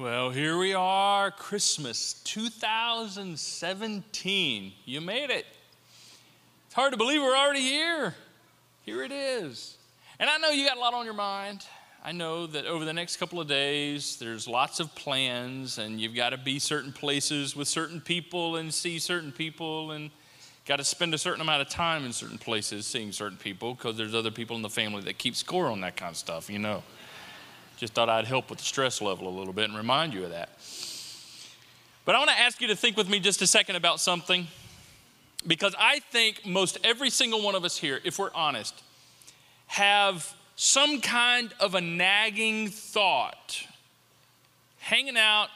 Well, here we are, Christmas 2017. You made it. It's hard to believe we're already here. Here it is. And I know you got a lot on your mind. I know that over the next couple of days, there's lots of plans, and you've got to be certain places with certain people and see certain people, and got to spend a certain amount of time in certain places seeing certain people because there's other people in the family that keep score on that kind of stuff, you know. Just thought I'd help with the stress level a little bit and remind you of that. But I want to ask you to think with me just a second about something because I think most every single one of us here, if we're honest, have some kind of a nagging thought hanging out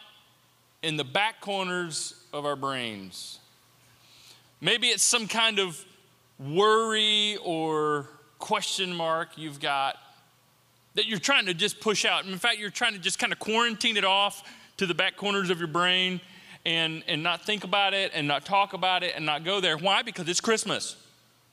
in the back corners of our brains. Maybe it's some kind of worry or question mark you've got that you're trying to just push out. In fact, you're trying to just kind of quarantine it off to the back corners of your brain and, and not think about it and not talk about it and not go there. Why? Because it's Christmas.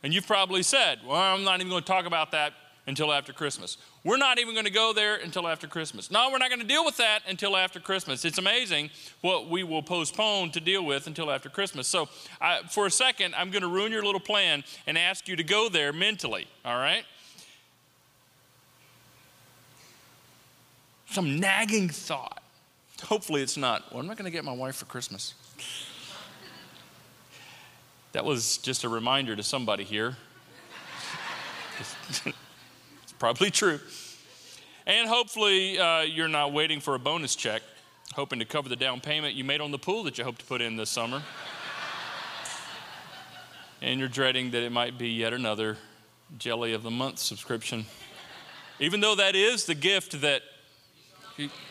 And you've probably said, well, I'm not even going to talk about that until after Christmas. We're not even going to go there until after Christmas. No, we're not going to deal with that until after Christmas. It's amazing what we will postpone to deal with until after Christmas. So, I, for a second, I'm going to ruin your little plan and ask you to go there mentally, all right? Some nagging thought. Hopefully, it's not, what am I going to get my wife for Christmas? that was just a reminder to somebody here. it's probably true. And hopefully, uh, you're not waiting for a bonus check, hoping to cover the down payment you made on the pool that you hope to put in this summer. and you're dreading that it might be yet another Jelly of the Month subscription. Even though that is the gift that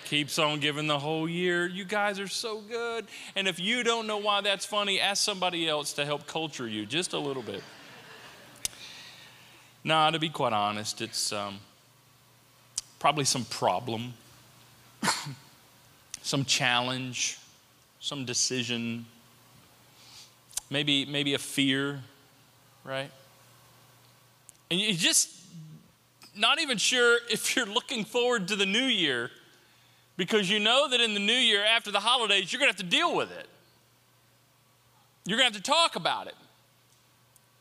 keeps on giving the whole year. You guys are so good. And if you don't know why that's funny, ask somebody else to help culture you just a little bit. Nah, to be quite honest, it's um, probably some problem, some challenge, some decision, maybe, maybe a fear, right? And you just not even sure if you're looking forward to the new year because you know that in the new year, after the holidays, you're going to have to deal with it. You're going to have to talk about it.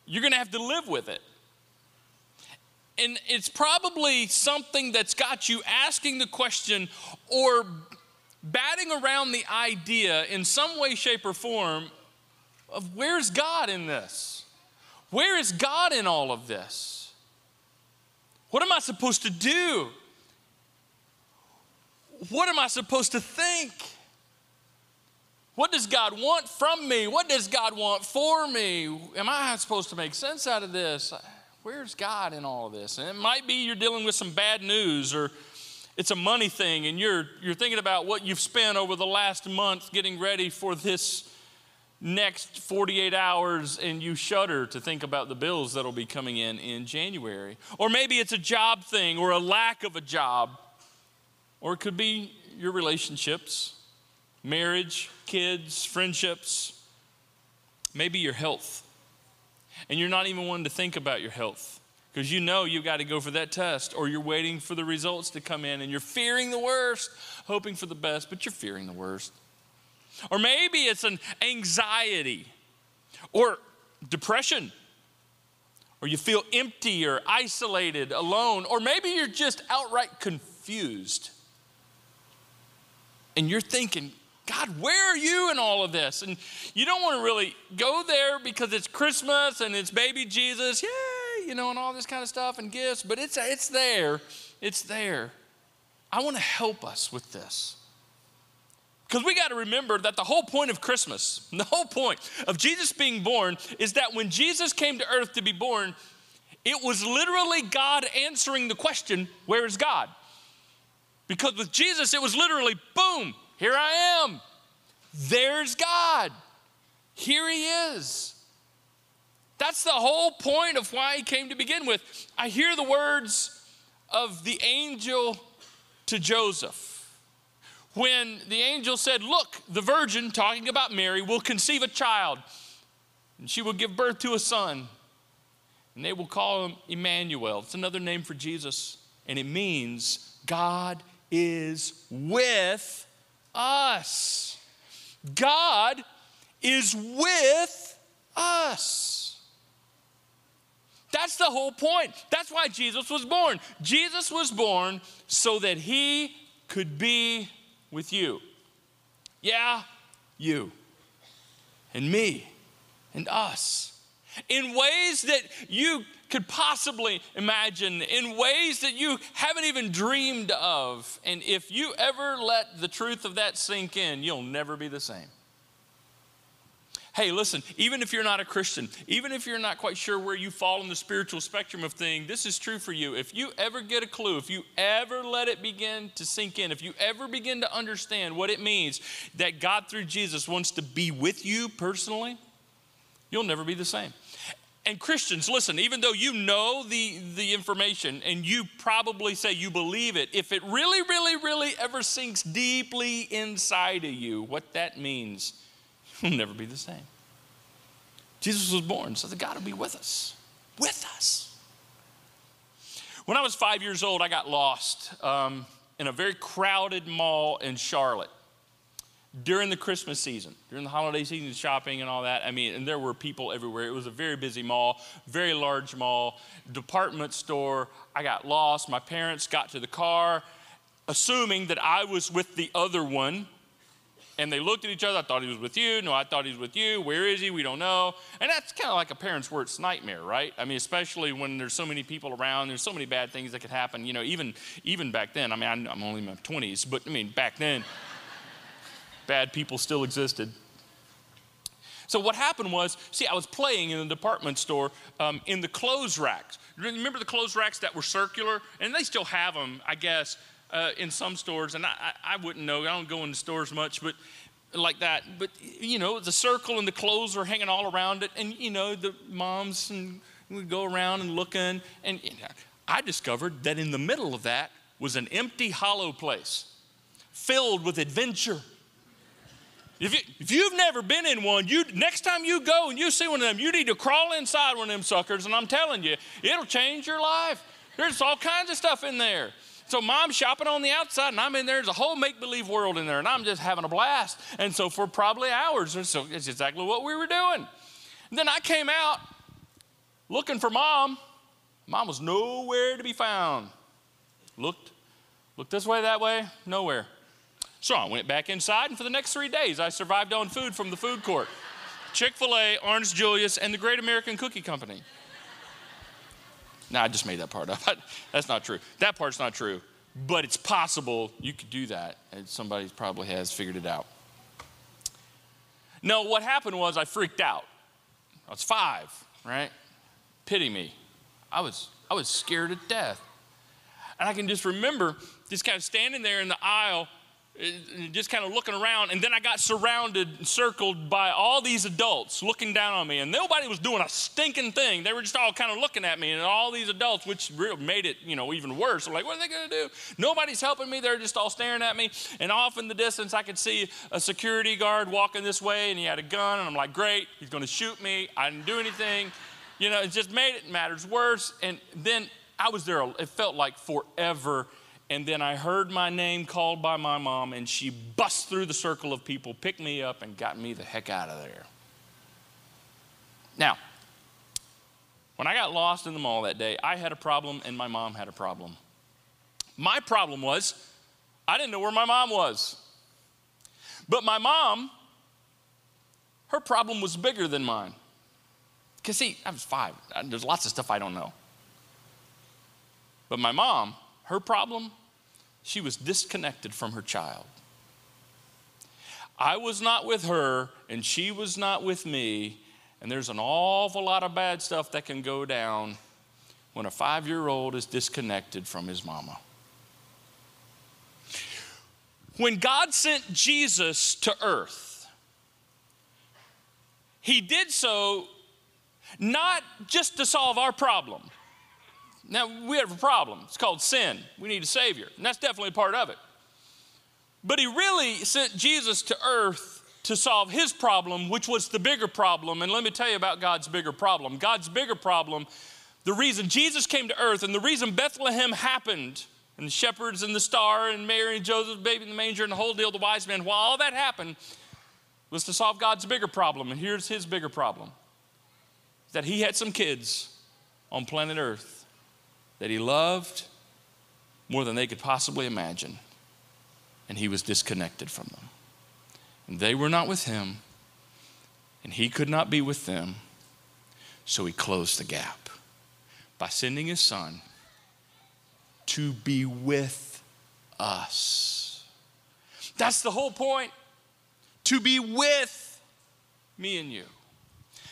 You're going to have to live with it. And it's probably something that's got you asking the question or batting around the idea in some way, shape, or form of where's God in this? Where is God in all of this? What am I supposed to do? What am I supposed to think? What does God want from me? What does God want for me? Am I supposed to make sense out of this? Where's God in all of this? And it might be you're dealing with some bad news or it's a money thing and you're, you're thinking about what you've spent over the last month getting ready for this next 48 hours and you shudder to think about the bills that'll be coming in in January. Or maybe it's a job thing or a lack of a job or it could be your relationships, marriage, kids, friendships, maybe your health. And you're not even wanting to think about your health because you know you've got to go for that test or you're waiting for the results to come in and you're fearing the worst, hoping for the best, but you're fearing the worst. Or maybe it's an anxiety or depression or you feel empty or isolated, alone, or maybe you're just outright confused and you're thinking, God, where are you in all of this? And you don't want to really go there because it's Christmas and it's baby Jesus, yay, you know, and all this kind of stuff and gifts, but it's, it's there. It's there. I want to help us with this. Because we got to remember that the whole point of Christmas, the whole point of Jesus being born, is that when Jesus came to earth to be born, it was literally God answering the question, Where is God? Because with Jesus, it was literally boom, here I am. There's God. Here he is. That's the whole point of why he came to begin with. I hear the words of the angel to Joseph. When the angel said, Look, the virgin, talking about Mary, will conceive a child, and she will give birth to a son, and they will call him Emmanuel. It's another name for Jesus, and it means God is with us. God is with us. That's the whole point. That's why Jesus was born. Jesus was born so that he could be with you. Yeah, you and me and us in ways that you could possibly imagine, in ways that you haven't even dreamed of. And if you ever let the truth of that sink in, you'll never be the same. Hey, listen, even if you're not a Christian, even if you're not quite sure where you fall in the spiritual spectrum of things, this is true for you. If you ever get a clue, if you ever let it begin to sink in, if you ever begin to understand what it means that God through Jesus wants to be with you personally, you'll never be the same. And Christians, listen, even though you know the, the information and you probably say you believe it, if it really, really, really ever sinks deeply inside of you, what that means, you'll never be the same. Jesus was born so that God will be with us. With us. When I was five years old, I got lost um, in a very crowded mall in Charlotte during the Christmas season, during the holiday season, shopping and all that. I mean, and there were people everywhere. It was a very busy mall, very large mall, department store. I got lost. My parents got to the car, assuming that I was with the other one. And they looked at each other. I thought he was with you. No, I thought he was with you. Where is he? We don't know. And that's kind of like a parent's worst nightmare, right? I mean, especially when there's so many people around. There's so many bad things that could happen. You know, even even back then. I mean, I'm only in my 20s, but I mean, back then bad people still existed. So what happened was, see, I was playing in a department store um, in the clothes racks. Remember the clothes racks that were circular, and they still have them, I guess, uh, in some stores. And I, I, I wouldn't know. I don't go into stores much, but like that. But you know, the circle and the clothes were hanging all around it, and you know, the moms and would go around and looking. And you know, I discovered that in the middle of that was an empty, hollow place filled with adventure if, you, if you've never been in one, you next time you go and you see one of them, you need to crawl inside one of them suckers, and I'm telling you, it'll change your life. There's all kinds of stuff in there. So mom's shopping on the outside, and I'm in there. There's a whole make-believe world in there, and I'm just having a blast. And so for probably hours, and so it's exactly what we were doing. And then I came out looking for mom. Mom was nowhere to be found. Looked, looked this way, that way, nowhere. So I went back inside, and for the next three days, I survived on food from the food court Chick fil A, Orange Julius, and the Great American Cookie Company. Now, I just made that part up. That's not true. That part's not true. But it's possible you could do that, and somebody probably has figured it out. No, what happened was I freaked out. I was five, right? Pity me. I was, I was scared to death. And I can just remember just kind of standing there in the aisle Uh, just kind of looking around, and then I got surrounded, circled by all these adults looking down on me, and nobody was doing a stinking thing. They were just all kind of looking at me, and all these adults, which made it, you know, even worse. I'm like, what are they going to do? Nobody's helping me. They're just all staring at me, and off in the distance, I could see a security guard walking this way, and he had a gun, and I'm like, great, he's going to shoot me. I didn't do anything. You know, it just made it matters worse. And then I was there. It felt like forever and then I heard my name called by my mom, and she bust through the circle of people, picked me up, and got me the heck out of there. Now, when I got lost in the mall that day, I had a problem, and my mom had a problem. My problem was I didn't know where my mom was. But my mom, her problem was bigger than mine. Because, see, I was five. There's lots of stuff I don't know. But my mom, her problem she was disconnected from her child. I was not with her, and she was not with me, and there's an awful lot of bad stuff that can go down when a five year old is disconnected from his mama. When God sent Jesus to earth, he did so not just to solve our problem. Now, we have a problem. It's called sin. We need a Savior, and that's definitely part of it. But He really sent Jesus to earth to solve His problem, which was the bigger problem. And let me tell you about God's bigger problem. God's bigger problem, the reason Jesus came to earth and the reason Bethlehem happened and the shepherds and the star and Mary and Joseph, baby in the manger and the whole deal, the wise men, while all that happened was to solve God's bigger problem. And here's his bigger problem that he had some kids on planet Earth that he loved more than they could possibly imagine. And he was disconnected from them. And they were not with him, and he could not be with them. So he closed the gap by sending his son to be with us. That's the whole point to be with me and you.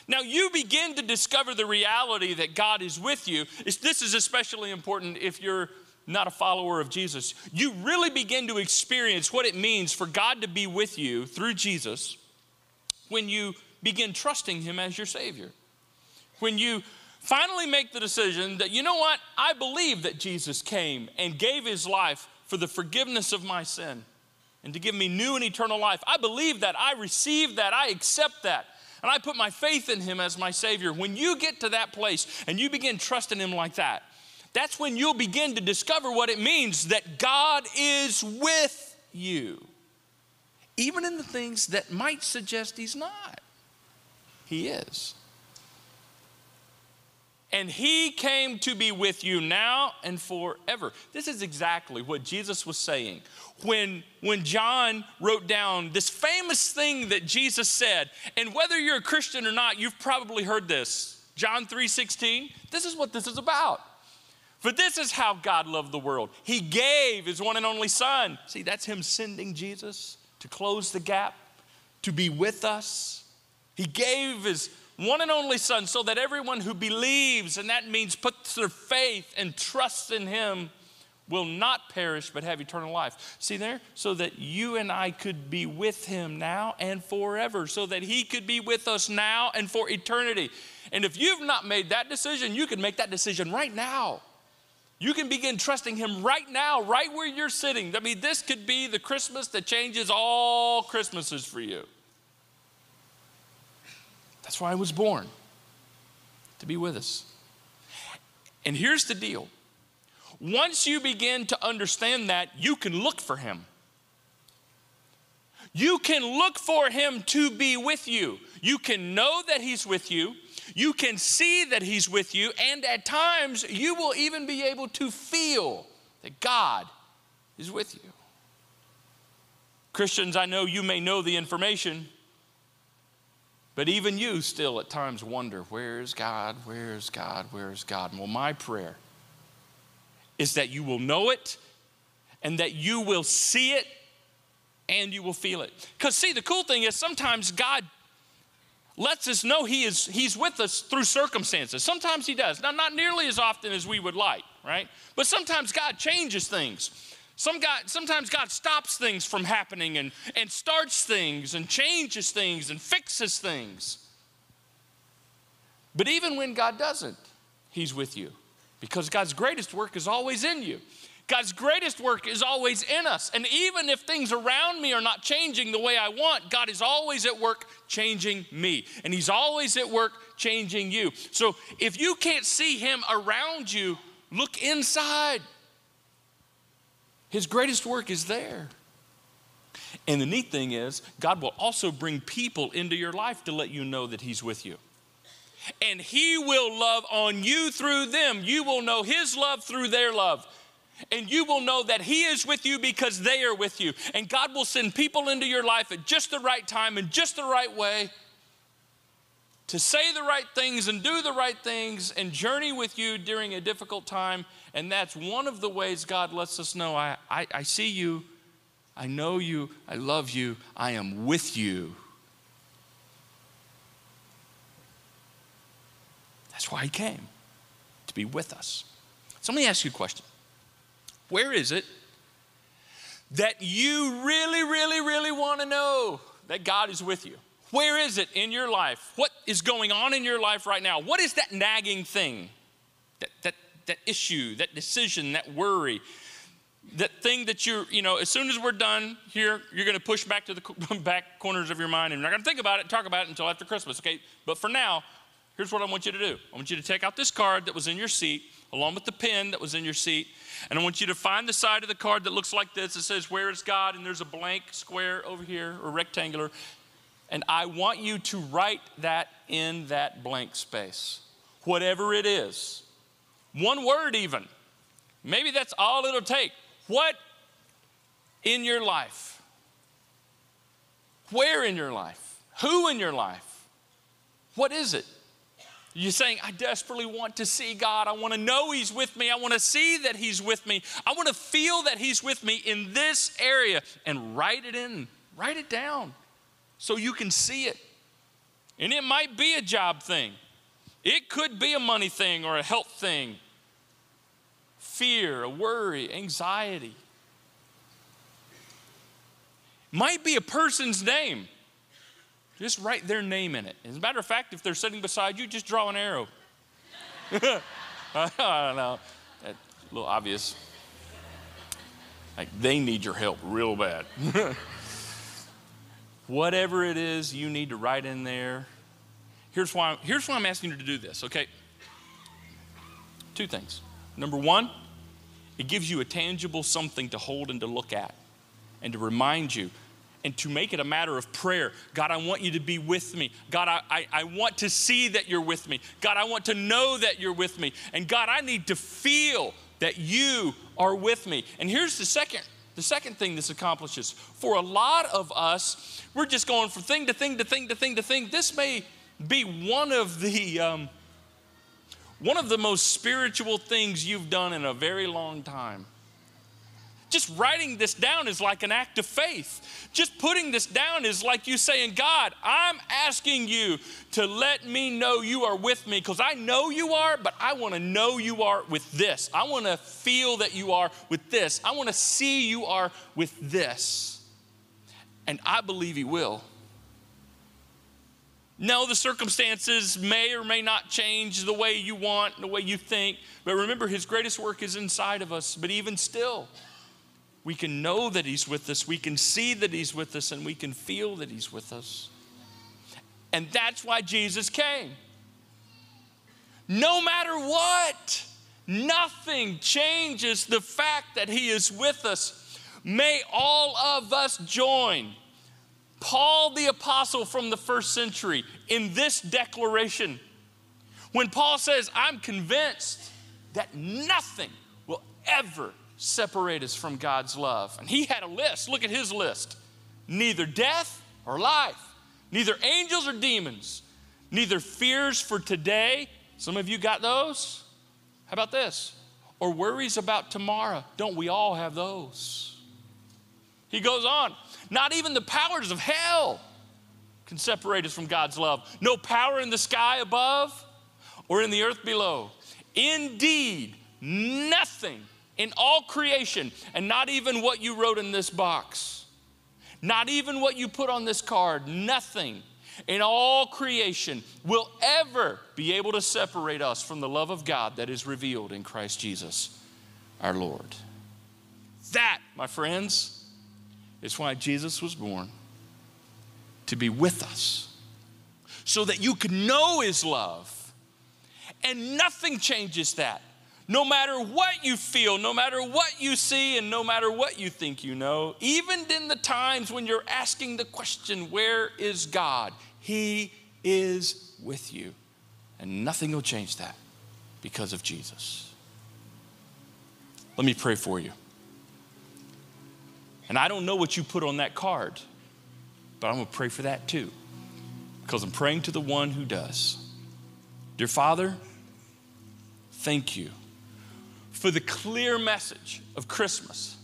Now, you begin to discover the reality that God is with you. This is especially important if you're not a follower of Jesus. You really begin to experience what it means for God to be with you through Jesus when you begin trusting Him as your Savior. When you finally make the decision that, you know what, I believe that Jesus came and gave His life for the forgiveness of my sin and to give me new and eternal life. I believe that, I receive that, I accept that. And I put my faith in him as my Savior. When you get to that place and you begin trusting him like that, that's when you'll begin to discover what it means that God is with you, even in the things that might suggest he's not. He is. And he came to be with you now and forever. This is exactly what Jesus was saying when, when John wrote down this famous thing that Jesus said. And whether you're a Christian or not, you've probably heard this. John 3:16. This is what this is about. For this is how God loved the world. He gave his one and only son. See, that's him sending Jesus to close the gap, to be with us. He gave his one and only Son, so that everyone who believes, and that means puts their faith and trust in Him, will not perish but have eternal life. See there? So that you and I could be with Him now and forever, so that He could be with us now and for eternity. And if you've not made that decision, you can make that decision right now. You can begin trusting Him right now, right where you're sitting. I mean, this could be the Christmas that changes all Christmases for you. That's why I was born, to be with us. And here's the deal once you begin to understand that, you can look for Him. You can look for Him to be with you. You can know that He's with you. You can see that He's with you. And at times, you will even be able to feel that God is with you. Christians, I know you may know the information, but even you still at times wonder, where is God? Where is God? Where is God? Well, my prayer is that you will know it and that you will see it and you will feel it. Because, see, the cool thing is sometimes God lets us know he is, He's with us through circumstances. Sometimes He does. Now, not nearly as often as we would like, right? But sometimes God changes things. Some God, sometimes God stops things from happening and, and starts things and changes things and fixes things. But even when God doesn't, He's with you because God's greatest work is always in you. God's greatest work is always in us. And even if things around me are not changing the way I want, God is always at work changing me. And He's always at work changing you. So if you can't see Him around you, look inside. His greatest work is there. And the neat thing is, God will also bring people into your life to let you know that He's with you. And He will love on you through them. You will know His love through their love. And you will know that He is with you because they are with you. And God will send people into your life at just the right time and just the right way to say the right things and do the right things and journey with you during a difficult time. And that's one of the ways God lets us know I, I, I, see you, I know you, I love you, I am with you. That's why He came, to be with us. So let me ask you a question Where is it that you really, really, really want to know that God is with you? Where is it in your life? What is going on in your life right now? What is that nagging thing, that, that, that issue, that decision, that worry, that thing that you're, you know, as soon as we're done here, you're going to push back to the back corners of your mind and you're not going to think about it, talk about it until after Christmas, okay? But for now, here's what I want you to do I want you to take out this card that was in your seat. along with the pen that was in your seat. And I want you to find the side of the card that looks like this. It says, Where is God? And there's a blank square over here or rectangular. And I want you to write that in that blank space, whatever it is. One word, even. Maybe that's all it'll take. What in your life? Where in your life? Who in your life? What is it? You're saying, I desperately want to see God. I want to know He's with me. I want to see that He's with me. I want to feel that He's with me in this area and write it in, write it down so you can see it. And it might be a job thing, it could be a money thing or a health thing, fear, a worry, anxiety. Might be a person's name. Just write their name in it. As a matter of fact, if they're sitting beside you, just draw an arrow. I don't know. That's a little obvious. Like they need your help real bad. Whatever it is you need to write in there. Here's why, here's why I'm asking you to do this, okay? Two things. Number one, it gives you a tangible something to hold and to look at and to remind you and to make it a matter of prayer. God, I want you to be with me. God, I, I, I, want to see that you're with me. God, I want to know that you're with me. And God, I need to feel that you are with me. And here's the second, the second thing this accomplishes. For a lot of us, we're just going from thing to thing to thing to thing to thing. This may be one of the um, one of the most spiritual things you've done in a very long time. Just writing this down is like an act of faith. Just putting this down is like you saying, God, I'm asking you to let me know you are with me because I know you are, but I want to know you are with this. I want to feel that you are with this. I want to see you are with this. And I believe He will. No, the circumstances may or may not change the way you want, the way you think, but remember, His greatest work is inside of us. But even still, we can know that He's with us, we can see that He's with us, and we can feel that He's with us. And that's why Jesus came. No matter what, nothing changes the fact that He is with us. May all of us join Paul the Apostle from the first century in this declaration. When Paul says, I'm convinced that nothing will ever separate us from God's love. And he had a list. Look at his list. Neither death or life, neither angels or demons, neither fears for today. Some of you got those? How about this? Or worries about tomorrow. Don't we all have those? He goes on, not even the powers of hell can separate us from God's love. No power in the sky above or in the earth below. Indeed, nothing in all creation, and not even what you wrote in this box, not even what you put on this card, nothing in all creation will ever be able to separate us from the love of God that is revealed in Christ Jesus our Lord. That, my friends, is why Jesus was born to be with us so that you could know His love. And nothing changes that. No matter what you feel, no matter what you see, and no matter what you think you know, even in the times when you're asking the question, Where is God? He is with you. And nothing will change that because of Jesus. Let me pray for you. And I don't know what you put on that card, but I'm going to pray for that too because I'm praying to the one who does. Dear Father, thank you for the clear message of Christmas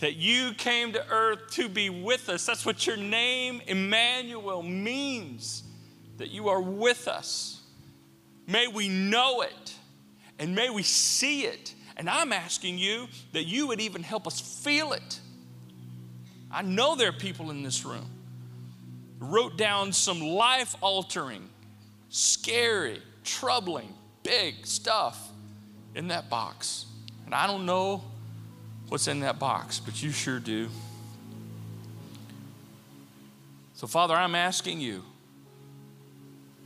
that you came to earth to be with us. That's what your name, Emmanuel, means that you are with us. May we know it and may we see it. And I'm asking you that you would even help us feel it. I know there are people in this room wrote down some life altering, scary, troubling, big stuff in that box. And I don't know what's in that box, but you sure do. So, Father, I'm asking you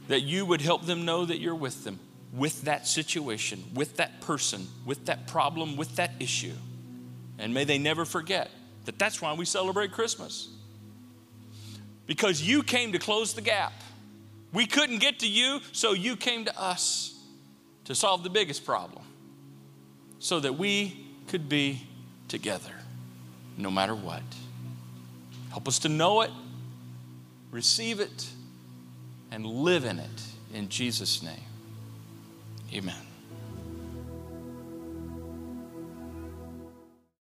that you would help them know that you're with them with that situation, with that person, with that problem, with that issue. And may they never forget that that's why we celebrate Christmas. Because you came to close the gap. We couldn't get to you, so you came to us to solve the biggest problem so that we could be together no matter what. Help us to know it, receive it, and live in it in Jesus' name. Amen.